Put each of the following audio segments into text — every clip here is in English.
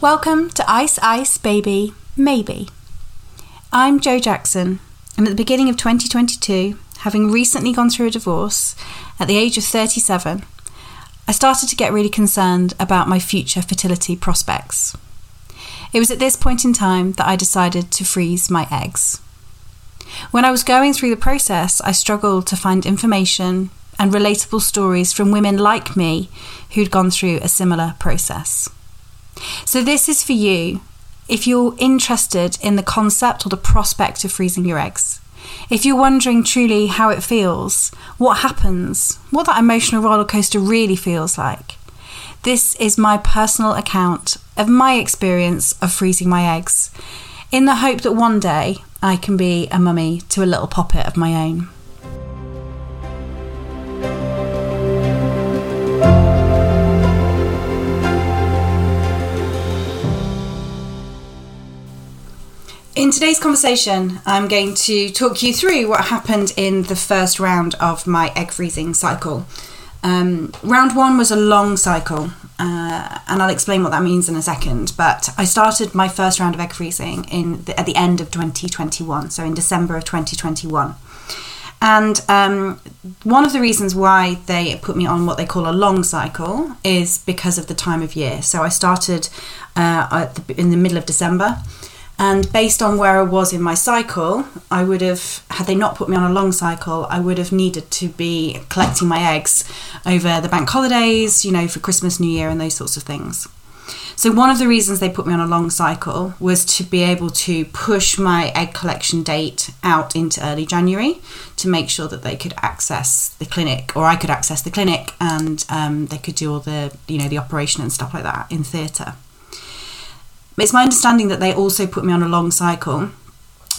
Welcome to Ice Ice Baby Maybe. I'm Jo Jackson, and at the beginning of 2022, having recently gone through a divorce at the age of 37, I started to get really concerned about my future fertility prospects. It was at this point in time that I decided to freeze my eggs. When I was going through the process, I struggled to find information and relatable stories from women like me who'd gone through a similar process. So, this is for you if you're interested in the concept or the prospect of freezing your eggs. If you're wondering truly how it feels, what happens, what that emotional roller coaster really feels like, this is my personal account of my experience of freezing my eggs, in the hope that one day I can be a mummy to a little poppet of my own. In today's conversation, I'm going to talk you through what happened in the first round of my egg freezing cycle. Um, round one was a long cycle, uh, and I'll explain what that means in a second. But I started my first round of egg freezing in the, at the end of 2021, so in December of 2021. And um, one of the reasons why they put me on what they call a long cycle is because of the time of year. So I started uh, the, in the middle of December and based on where I was in my cycle, I would have, had they not put me on a long cycle, I would have needed to be collecting my eggs over the bank holidays, you know, for Christmas, New Year, and those sorts of things. So, one of the reasons they put me on a long cycle was to be able to push my egg collection date out into early January to make sure that they could access the clinic, or I could access the clinic, and um, they could do all the, you know, the operation and stuff like that in theatre. It's my understanding that they also put me on a long cycle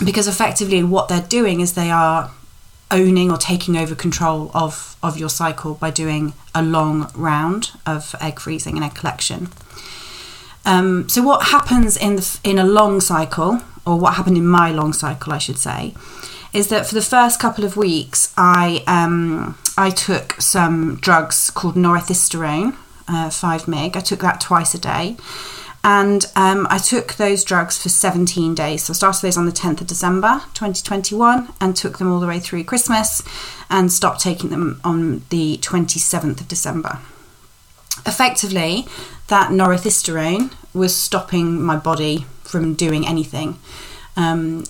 because effectively what they're doing is they are owning or taking over control of, of your cycle by doing a long round of egg freezing and egg collection. Um, so what happens in the, in a long cycle, or what happened in my long cycle, I should say, is that for the first couple of weeks, I um, I took some drugs called norethisterone, uh, five mg. I took that twice a day, and um, I took those drugs for 17 days. So I started those on the 10th of December 2021 and took them all the way through Christmas and stopped taking them on the 27th of December. Effectively, that norethisterone was stopping my body from doing anything. Um,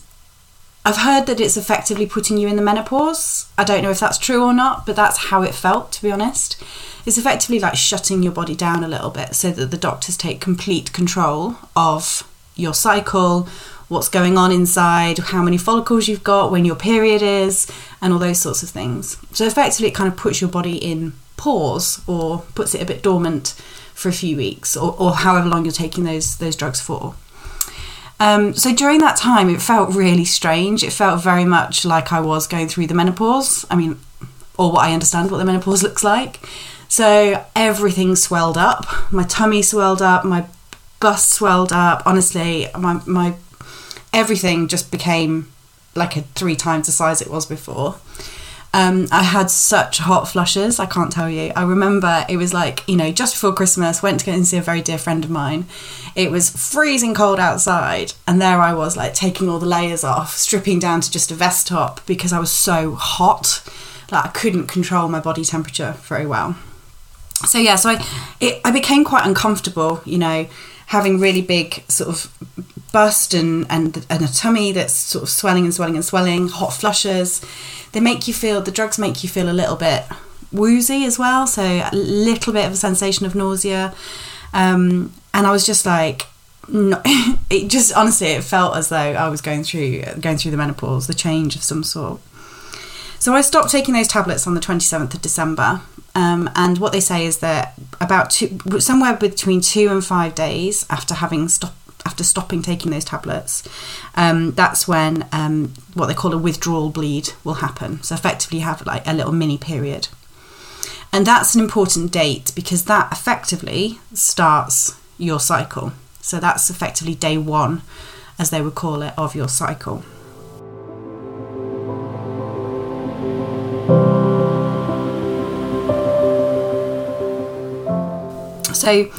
I've heard that it's effectively putting you in the menopause. I don't know if that's true or not, but that's how it felt, to be honest. It's effectively like shutting your body down a little bit so that the doctors take complete control of your cycle, what's going on inside, how many follicles you've got, when your period is, and all those sorts of things. So effectively, it kind of puts your body in pause or puts it a bit dormant for a few weeks or, or however long you're taking those those drugs for. Um, so during that time, it felt really strange. It felt very much like I was going through the menopause. I mean, or what I understand what the menopause looks like. So everything swelled up. My tummy swelled up. My bust swelled up. Honestly, my my everything just became like a three times the size it was before. Um, I had such hot flushes, I can't tell you. I remember it was like, you know, just before Christmas, went to go and see a very dear friend of mine. It was freezing cold outside, and there I was, like, taking all the layers off, stripping down to just a vest top because I was so hot that I couldn't control my body temperature very well. So, yeah, so I, it, I became quite uncomfortable, you know, having really big sort of bust and, and, and a tummy that's sort of swelling and swelling and swelling, hot flushes they make you feel the drugs make you feel a little bit woozy as well, so a little bit of a sensation of nausea. Um, and I was just like, no, it just honestly it felt as though I was going through going through the menopause, the change of some sort. So I stopped taking those tablets on the 27th of December. Um, and what they say is that about two, somewhere between two and five days after having stopped after stopping taking those tablets, um, that's when um, what they call a withdrawal bleed will happen. So effectively, you have like a little mini period, and that's an important date because that effectively starts your cycle. So that's effectively day one, as they would call it, of your cycle. So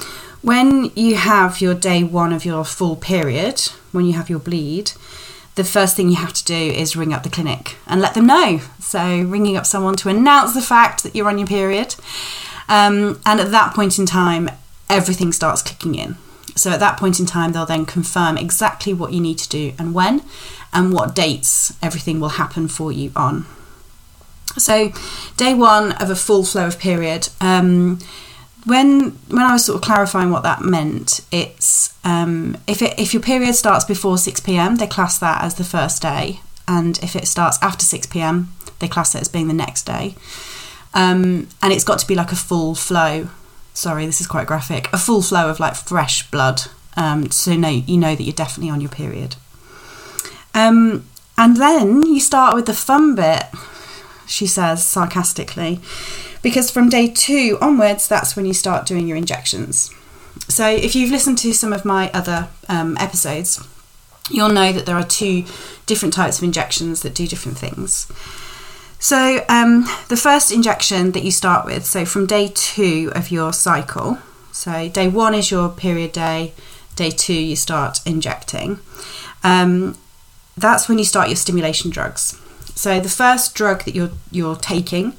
when you have your day one of your full period, when you have your bleed, the first thing you have to do is ring up the clinic and let them know. So, ringing up someone to announce the fact that you're on your period. Um, and at that point in time, everything starts kicking in. So, at that point in time, they'll then confirm exactly what you need to do and when, and what dates everything will happen for you on. So, day one of a full flow of period. Um, when when I was sort of clarifying what that meant, it's um, if it, if your period starts before six pm, they class that as the first day, and if it starts after six pm, they class it as being the next day. Um, and it's got to be like a full flow. Sorry, this is quite graphic. A full flow of like fresh blood, um, so know you know that you're definitely on your period. Um, and then you start with the fun bit. She says sarcastically because from day two onwards, that's when you start doing your injections. So, if you've listened to some of my other um, episodes, you'll know that there are two different types of injections that do different things. So, um, the first injection that you start with, so from day two of your cycle, so day one is your period day, day two you start injecting. Um, that's when you start your stimulation drugs. So, the first drug that you're you're taking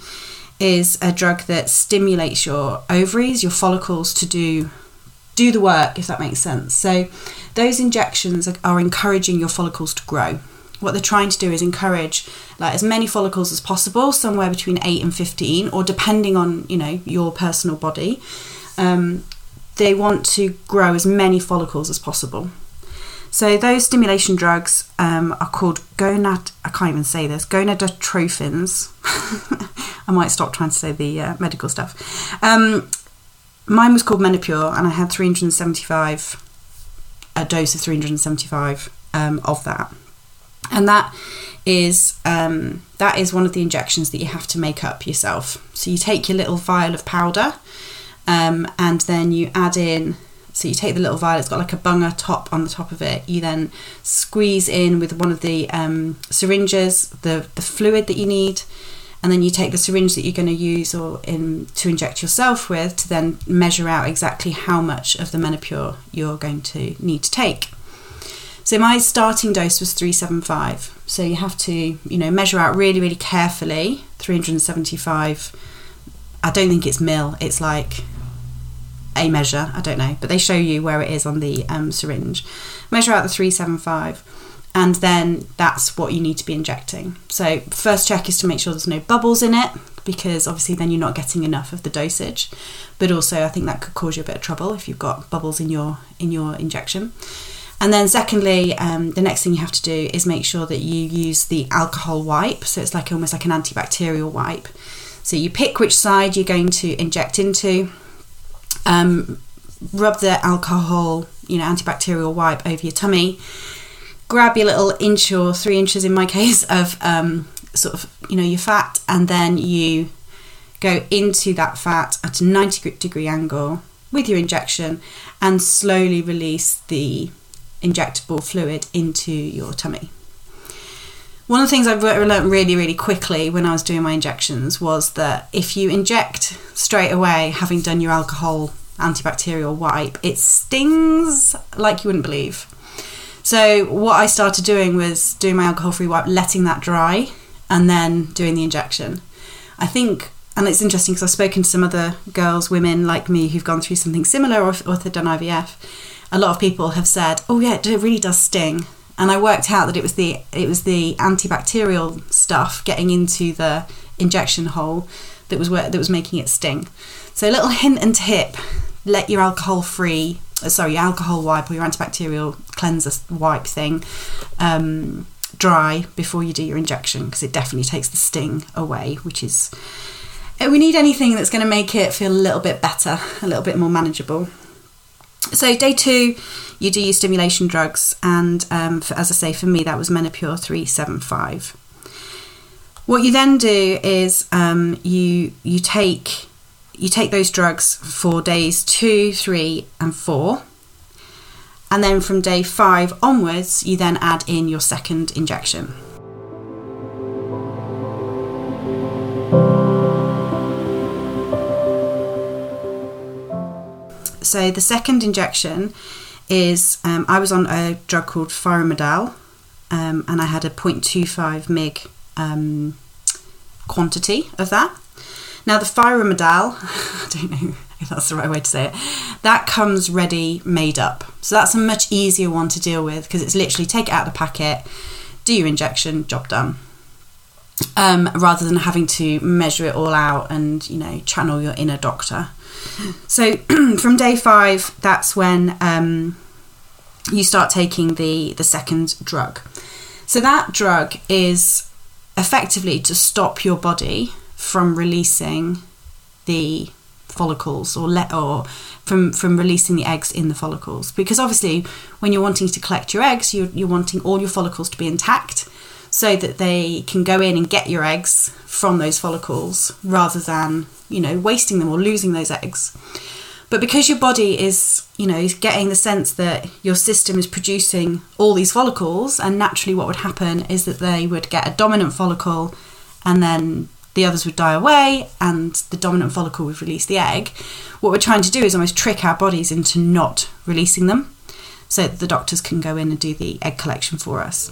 is a drug that stimulates your ovaries, your follicles to do do the work if that makes sense. So those injections are, encouraging your follicles to grow. What they're trying to do is encourage like as many follicles as possible, somewhere between 8 and 15 or depending on, you know, your personal body. Um, they want to grow as many follicles as possible. So those stimulation drugs um, are called gonad. I can't even say this. Gonadotrophins. I might stop trying to say the uh, medical stuff. Um, mine was called Menopur, and I had 375 a dose of 375 um, of that, and that is um, that is one of the injections that you have to make up yourself. So you take your little vial of powder, um, and then you add in so you take the little vial, it's got like a bunger top on the top of it. You then squeeze in with one of the um, syringes the, the fluid that you need, and then you take the syringe that you're going to use or in to inject yourself with to then measure out exactly how much of the Menopur you're going to need to take. So my starting dose was 375. So you have to, you know, measure out really, really carefully. 375. I don't think it's mil. It's like a measure, I don't know, but they show you where it is on the um, syringe. Measure out the 375, and then that's what you need to be injecting. So, first check is to make sure there's no bubbles in it because obviously then you're not getting enough of the dosage. But also, I think that could cause you a bit of trouble if you've got bubbles in your in your injection. And then, secondly, um, the next thing you have to do is make sure that you use the alcohol wipe. So it's like almost like an antibacterial wipe. So you pick which side you're going to inject into um, rub the alcohol, you know, antibacterial wipe over your tummy. Grab your little inch or three inches, in my case, of um, sort of, you know, your fat, and then you go into that fat at a 90 degree angle with your injection and slowly release the injectable fluid into your tummy. One of the things I've learned really, really quickly when I was doing my injections was that if you inject straight away, having done your alcohol antibacterial wipe, it stings like you wouldn't believe. So, what I started doing was doing my alcohol free wipe, letting that dry, and then doing the injection. I think, and it's interesting because I've spoken to some other girls, women like me, who've gone through something similar or, or have done IVF. A lot of people have said, "Oh yeah, it really does sting." And I worked out that it was the it was the antibacterial stuff getting into the injection hole that was where, that was making it sting. So a little hint and tip: let your alcohol free, uh, sorry, your alcohol wipe or your antibacterial cleanser wipe thing um, dry before you do your injection because it definitely takes the sting away, which is. Uh, we need anything that's going to make it feel a little bit better, a little bit more manageable. So day two, you do your stimulation drugs, and um, for, as I say, for me that was Menopur three seven five. What you then do is um, you you take you take those drugs for days two, three, and four, and then from day five onwards, you then add in your second injection. So the second injection is um, I was on a drug called Fyremadel, um, and I had a 0.25 mg um, quantity of that. Now the Fyremadel, I don't know if that's the right way to say it, that comes ready made up. So that's a much easier one to deal with because it's literally take it out of the packet, do your injection, job done. Um, rather than having to measure it all out and you know channel your inner doctor. So from day five, that's when um, you start taking the the second drug. So that drug is effectively to stop your body from releasing the follicles or let or from from releasing the eggs in the follicles because obviously when you're wanting to collect your eggs you're, you're wanting all your follicles to be intact so that they can go in and get your eggs from those follicles rather than you know wasting them or losing those eggs but because your body is you know is getting the sense that your system is producing all these follicles and naturally what would happen is that they would get a dominant follicle and then the others would die away and the dominant follicle would release the egg. What we're trying to do is almost trick our bodies into not releasing them so that the doctors can go in and do the egg collection for us.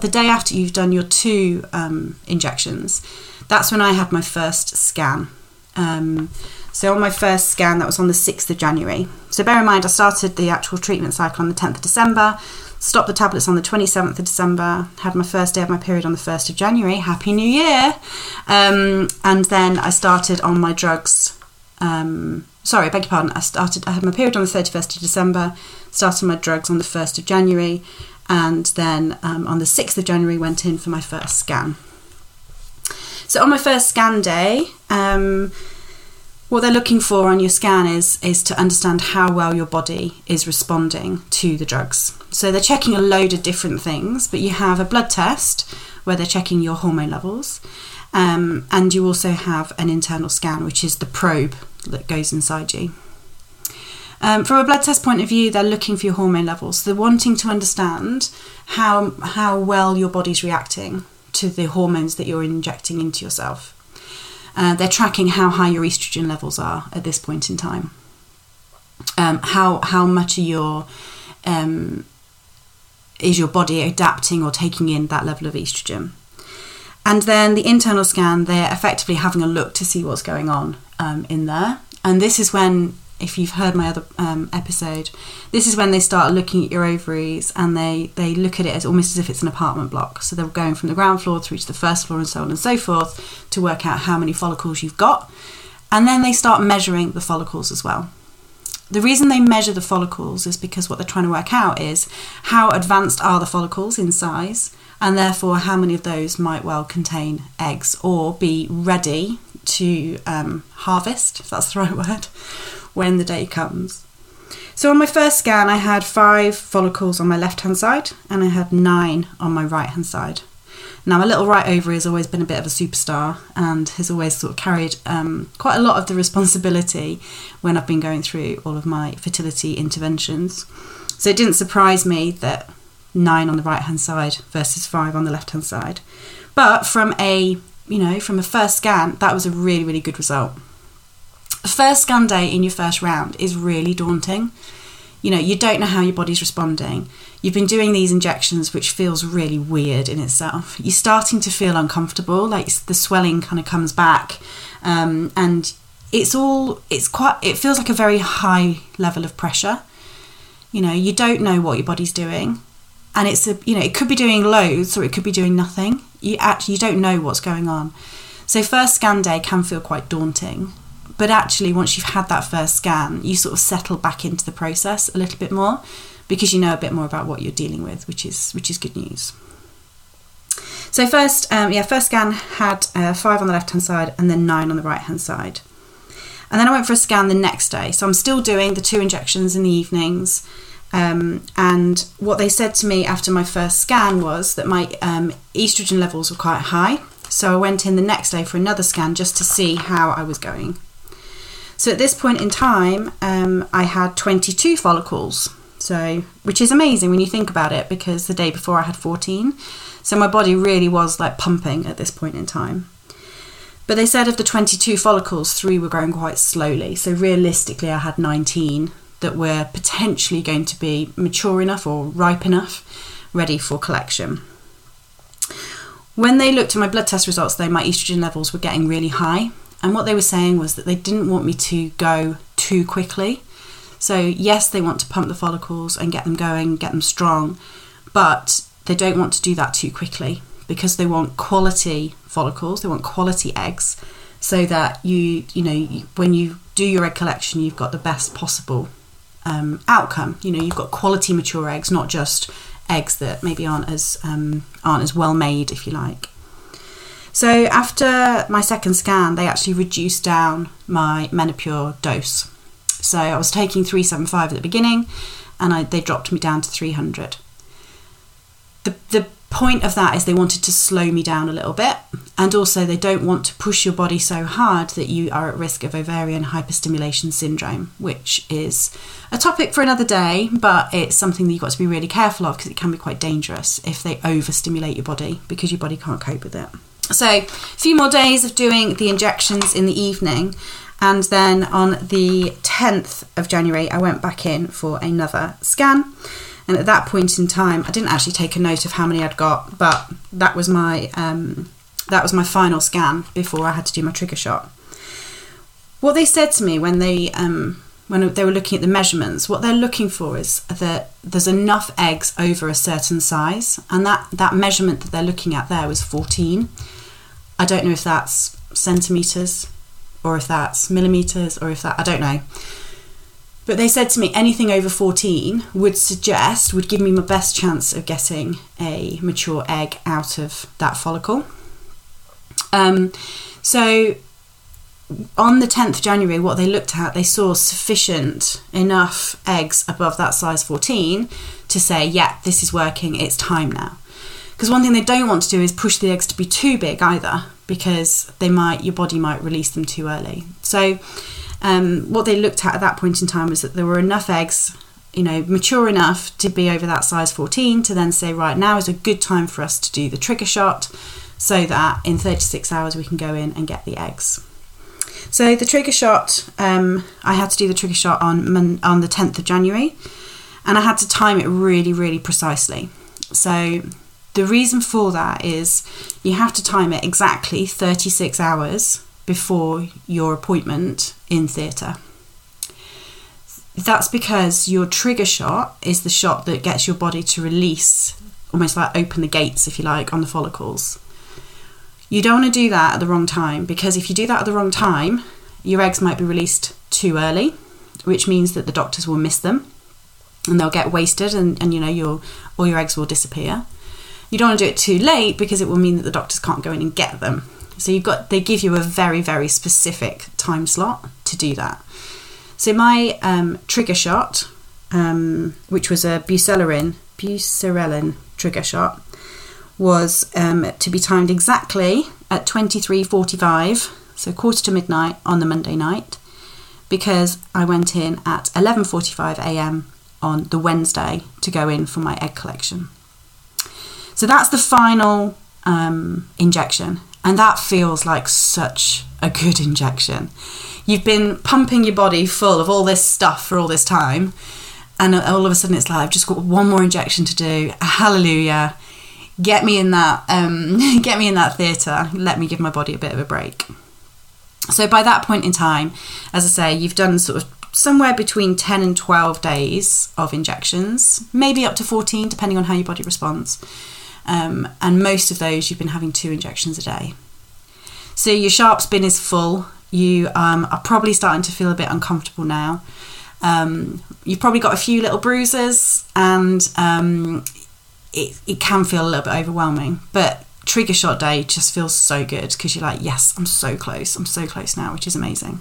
The day after you've done your two um, injections, that's when I had my first scan. Um, so on my first scan, that was on the 6th of January. So bear in mind, I started the actual treatment cycle on the 10th of December, stopped the tablets on the 27th of December, had my first day of my period on the 1st of January. Happy New Year! Um, and then I started on my drugs. Um, sorry, I beg your pardon. I started. I had my period on the 31st of December, started my drugs on the 1st of January, and then um, on the 6th of January went in for my first scan. So on my first scan day, um, what they're looking for on your scan is is to understand how well your body is responding to the drugs. So they're checking a load of different things, but you have a blood test where they're checking your hormone levels, um, and you also have an internal scan, which is the probe that goes inside you. Um, from a blood test point of view, they're looking for your hormone levels. They're wanting to understand how how well your body's reacting to the hormones that you're injecting into yourself. Uh, they're tracking how high your estrogen levels are at this point in time. Um, how how much are your um, is your body adapting or taking in that level of estrogen? And then the internal scan, they're effectively having a look to see what's going on um, in there. And this is when if you've heard my other um, episode, this is when they start looking at your ovaries and they, they look at it as almost as if it's an apartment block. So they're going from the ground floor through to the first floor and so on and so forth to work out how many follicles you've got. And then they start measuring the follicles as well. The reason they measure the follicles is because what they're trying to work out is how advanced are the follicles in size and therefore how many of those might well contain eggs or be ready to um, harvest, if that's the right word, when the day comes. So on my first scan, I had five follicles on my left hand side and I had nine on my right hand side. Now, my little right ovary has always been a bit of a superstar and has always sort of carried um, quite a lot of the responsibility when I've been going through all of my fertility interventions. So it didn't surprise me that nine on the right hand side versus five on the left hand side. But from a you know, from a first scan, that was a really, really good result first scan day in your first round is really daunting. You know, you don't know how your body's responding. You've been doing these injections, which feels really weird in itself. You're starting to feel uncomfortable, like the swelling kind of comes back, um, and it's all it's quite. It feels like a very high level of pressure. You know, you don't know what your body's doing, and it's a you know it could be doing loads or it could be doing nothing. You actually you don't know what's going on. So first scan day can feel quite daunting. But actually, once you've had that first scan, you sort of settle back into the process a little bit more because you know a bit more about what you're dealing with, which is which is good news. So first, um, yeah, first scan had uh, five on the left hand side and then nine on the right hand side. And then I went for a scan the next day. So I'm still doing the two injections in the evenings. Um, and what they said to me after my first scan was that my um, estrogen levels were quite high. So I went in the next day for another scan just to see how I was going. So at this point in time, um, I had 22 follicles So, which is amazing when you think about it because the day before I had 14. So my body really was like pumping at this point in time. But they said of the 22 follicles, three were growing quite slowly. So realistically, I had 19 that were potentially going to be mature enough or ripe enough, ready for collection. When they looked at my blood test results, though, my estrogen levels were getting really high. And what they were saying was that they didn't want me to go too quickly. So, yes, they want to pump the follicles and get them going, get them strong, but they don't want to do that too quickly because they want quality follicles, they want quality eggs, so that you, you know, when you do your egg collection, you've got the best possible um, outcome. You know, you've got quality mature eggs, not just eggs that maybe aren't as um, aren't as well made, if you like. So after my second scan, they actually reduced down my Menopur dose. So I was taking 375 at the beginning, and I, they dropped me down to 300. The the point of that is they wanted to slow me down a little bit and also they don't want to push your body so hard that you are at risk of ovarian hyperstimulation syndrome which is a topic for another day but it's something that you've got to be really careful of because it can be quite dangerous if they overstimulate your body because your body can't cope with it so a few more days of doing the injections in the evening and then on the 10th of January I went back in for another scan and at that point in time, I didn't actually take a note of how many I'd got, but that was my um, that was my final scan before I had to do my trigger shot. What they said to me when they um, when they were looking at the measurements, what they're looking for is that there's enough eggs over a certain size, and that that measurement that they're looking at there was 14. I don't know if that's centimeters or if that's millimeters or if that I don't know. But they said to me anything over 14 would suggest, would give me my best chance of getting a mature egg out of that follicle. Um, so on the 10th January, what they looked at, they saw sufficient enough eggs above that size 14 to say, yeah, this is working, it's time now. Because one thing they don't want to do is push the eggs to be too big either, because they might, your body might release them too early. So um, what they looked at at that point in time was that there were enough eggs you know, mature enough to be over that size 14 to then say, right, now is a good time for us to do the trigger shot so that in 36 hours we can go in and get the eggs. So the trigger shot, um, I had to do the trigger shot on on the 10th of January, and I had to time it really, really precisely. So the reason for that is you have to time it exactly 36 hours before your appointment in theatre. That's because your trigger shot is the shot that gets your body to release, almost like open the gates, if you like, on the follicles. You don't want to do that at the wrong time because if you do that at the wrong time, your eggs might be released too early, which means that the doctors will miss them and they'll get wasted and, and you know your all your eggs will disappear. You don't want to do it too late because it will mean that the doctors can't go in and get them so you've got they give you a very very specific time slot to do that. So my um, trigger shot, um, which was a buserelin buserelin trigger shot, was um, to be timed exactly at 23:45, so quarter to midnight on the Monday night, because I went in at 11:45 a.m. on the Wednesday to go in for my egg collection. So that's the final um, injection. And that feels like such a good injection. You've been pumping your body full of all this stuff for all this time, and all of a sudden it's like, I've just got one more injection to do. Hallelujah. Get me in that, um, get me in that theatre. Let me give my body a bit of a break. So by that point in time, as I say, you've done sort of somewhere between 10 and 12 days of injections, maybe up to 14, depending on how your body responds. Um, and most of those you've been having two injections a day. So your sharps bin is full. You um, are probably starting to feel a bit uncomfortable now. Um, you've probably got a few little bruises, and um, it, it can feel a little bit overwhelming. But trigger shot day just feels so good because you're like, yes, I'm so close. I'm so close now, which is amazing.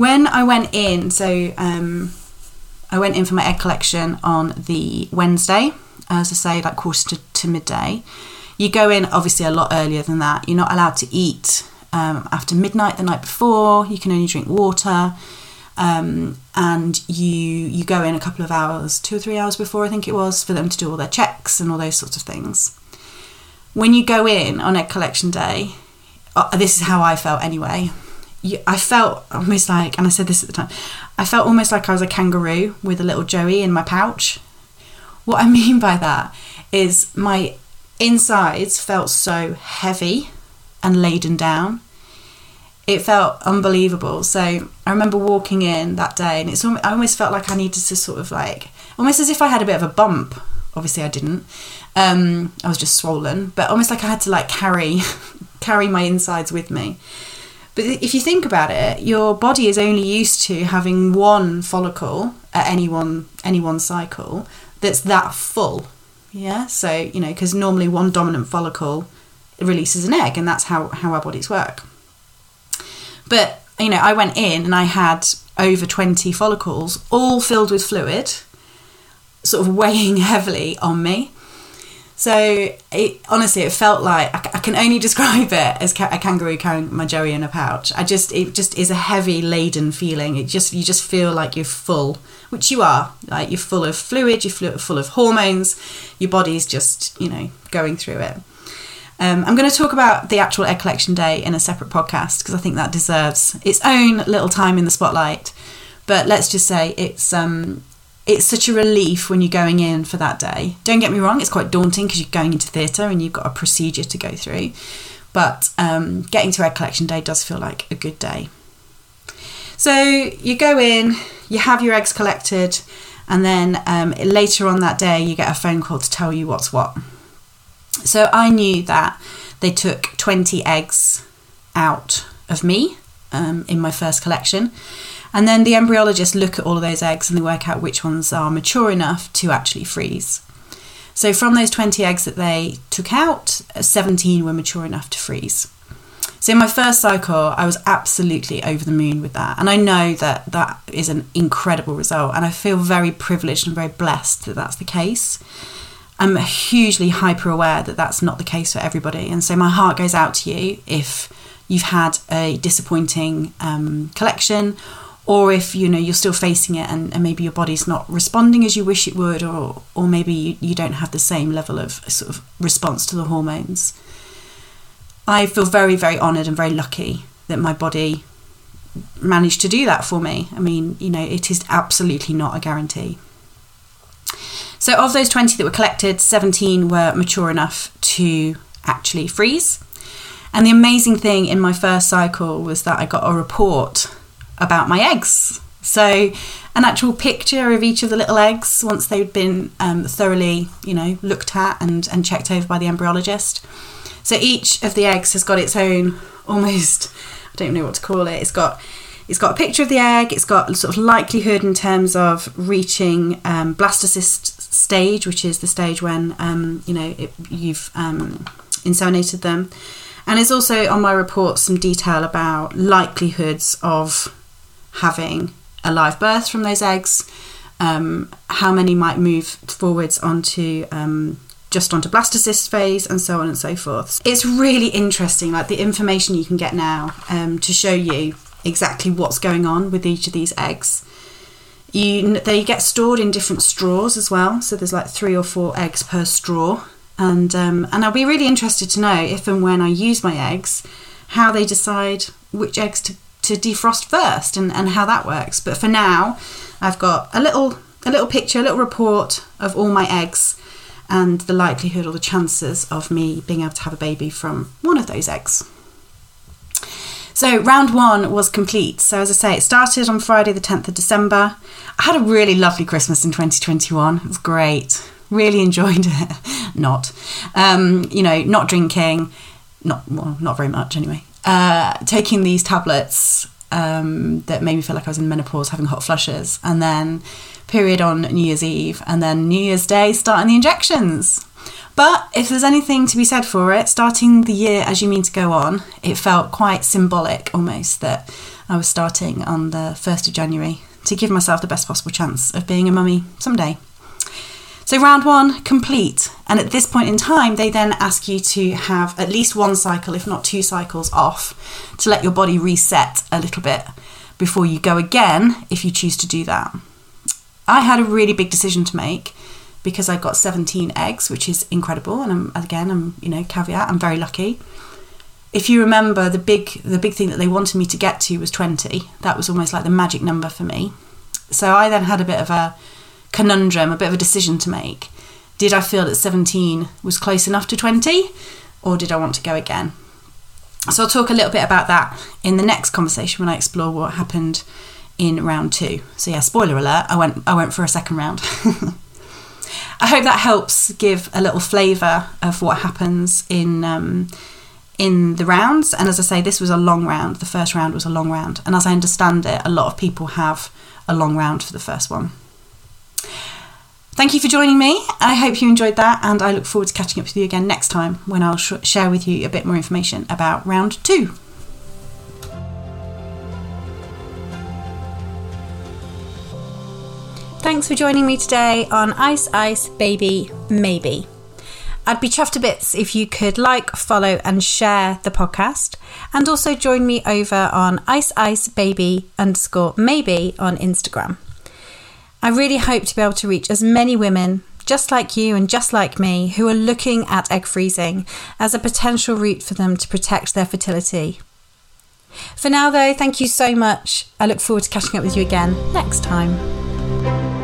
When I went in, so um, I went in for my egg collection on the Wednesday, as I say, like quarter to, to midday. You go in obviously a lot earlier than that. You're not allowed to eat um, after midnight the night before. You can only drink water. Um, and you you go in a couple of hours, two or three hours before I think it was, for them to do all their checks and all those sorts of things. When you go in on egg collection day, uh, this is how I felt anyway. I felt almost like, and I said this at the time, I felt almost like I was a kangaroo with a little Joey in my pouch. What I mean by that is my insides felt so heavy and laden down it felt unbelievable. So I remember walking in that day, and it's I almost felt like I needed to sort of like almost as if I had a bit of a bump. Obviously, I didn't. Um, I was just swollen, but almost like I had to like carry carry my insides with me. But if you think about it, your body is only used to having one follicle at any one any one cycle that's that full. Yeah. So you know, because normally one dominant follicle releases an egg, and that's how how our bodies work. But, you know, I went in and I had over 20 follicles, all filled with fluid, sort of weighing heavily on me. So it honestly, it felt like I, I can only describe it as ca- a kangaroo carrying my Joey in a pouch. I just, it just is a heavy laden feeling. It just, you just feel like you're full, which you are. Like you're full of fluid, you're full of hormones. Your body's just, you know, going through it. Um, I'm going to talk about the actual egg collection day in a separate podcast because I think that deserves its own little time in the spotlight. But let's just say it's um, it's such a relief when you're going in for that day. Don't get me wrong; it's quite daunting because you're going into theatre and you've got a procedure to go through. But um, getting to egg collection day does feel like a good day. So you go in, you have your eggs collected, and then um, later on that day you get a phone call to tell you what's what. So I knew that they took 20 eggs out of me um, in my first collection. And then the embryologists look at all of those eggs and they work out which ones are mature enough to actually freeze. So from those 20 eggs that they took out, 17 were mature enough to freeze. So in my first cycle, I was absolutely over the moon with that. And I know that that is an incredible result. And I feel very privileged and very blessed that that's the case. I'm hugely hyper aware that that's not the case for everybody. And so my heart goes out to you if you've had a disappointing um, collection or if you know you're still facing it and, and, maybe your body's not responding as you wish it would or or maybe you, you don't have the same level of sort of response to the hormones. I feel very very honored and very lucky that my body managed to do that for me. I mean you know it is absolutely not a guarantee. So, of those 20 that were collected, 17 were mature enough to actually freeze. And the amazing thing in my first cycle was that I got a report about my eggs. So, an actual picture of each of the little eggs once they'd been um, thoroughly, you know, looked at and, and checked over by the embryologist. So, each of the eggs has got its own almost, I don't know what to call it, it's got it's got a picture of the egg. It's got sort of likelihood in terms of reaching um, blastocyst stage, which is the stage when um, you know it, you've um, inseminated them. And there's also on my report some detail about likelihoods of having a live birth from those eggs, um, how many might move forwards onto um, just onto blastocyst phase, and so on and so forth. It's really interesting, like the information you can get now um, to show you exactly what's going on with each of these eggs. You, they get stored in different straws as well, so there's like three or four eggs per straw. And um, and I'll be really interested to know if and when I use my eggs, how they decide which eggs to, to defrost first and, and how that works. But for now, I've got a little a little picture, a little report of all my eggs and the likelihood or the chances of me being able to have a baby from one of those eggs. So round one was complete. So as I say, it started on Friday the 10th of December. I had a really lovely Christmas in 2021. It was great. Really enjoyed it. not. Um, you know, not drinking, not well, not very much anyway. Uh, taking these tablets um, that made me feel like I was in menopause, having hot flushes, and then period on New Year's Eve, and then New Year's Day starting the injections. But if there's anything to be said for it, starting the year as you mean to go on, it felt quite symbolic almost that I was starting on the 1st of January to give myself the best possible chance of being a mummy someday. So, round one, complete. And at this point in time, they then ask you to have at least one cycle, if not two cycles, off to let your body reset a little bit before you go again if you choose to do that. I had a really big decision to make because I got 17 eggs, which is incredible. And I'm, again, I'm, you know, caveat, I'm very lucky. If you remember, the big, the big thing that they wanted me to get to was 20. That was almost like the magic number for me. So I then had a bit of a conundrum, a bit of a decision to make. Did I feel that 17 was close enough to 20, or did I want to go again? So I'll talk a little bit about that in the next conversation when I explore what happened in round two. So yeah, spoiler alert, I went I went for a second round. I hope that helps give a little flavour of what happens in um, in the rounds. And as I say, this was a long round. The first round was a long round, and as I understand it, a lot of people have a long round for the first one. Thank you for joining me. I hope you enjoyed that, and I look forward to catching up with you again next time when I'll sh- share with you a bit more information about round two. Thanks for joining me today on Ice Ice Baby Maybe. I'd be chuffed to bits if you could like, follow, and share the podcast, and also join me over on Ice Ice Baby underscore maybe on Instagram. I really hope to be able to reach as many women just like you and just like me who are looking at egg freezing as a potential route for them to protect their fertility. For now, though, thank you so much. I look forward to catching up with you again next time.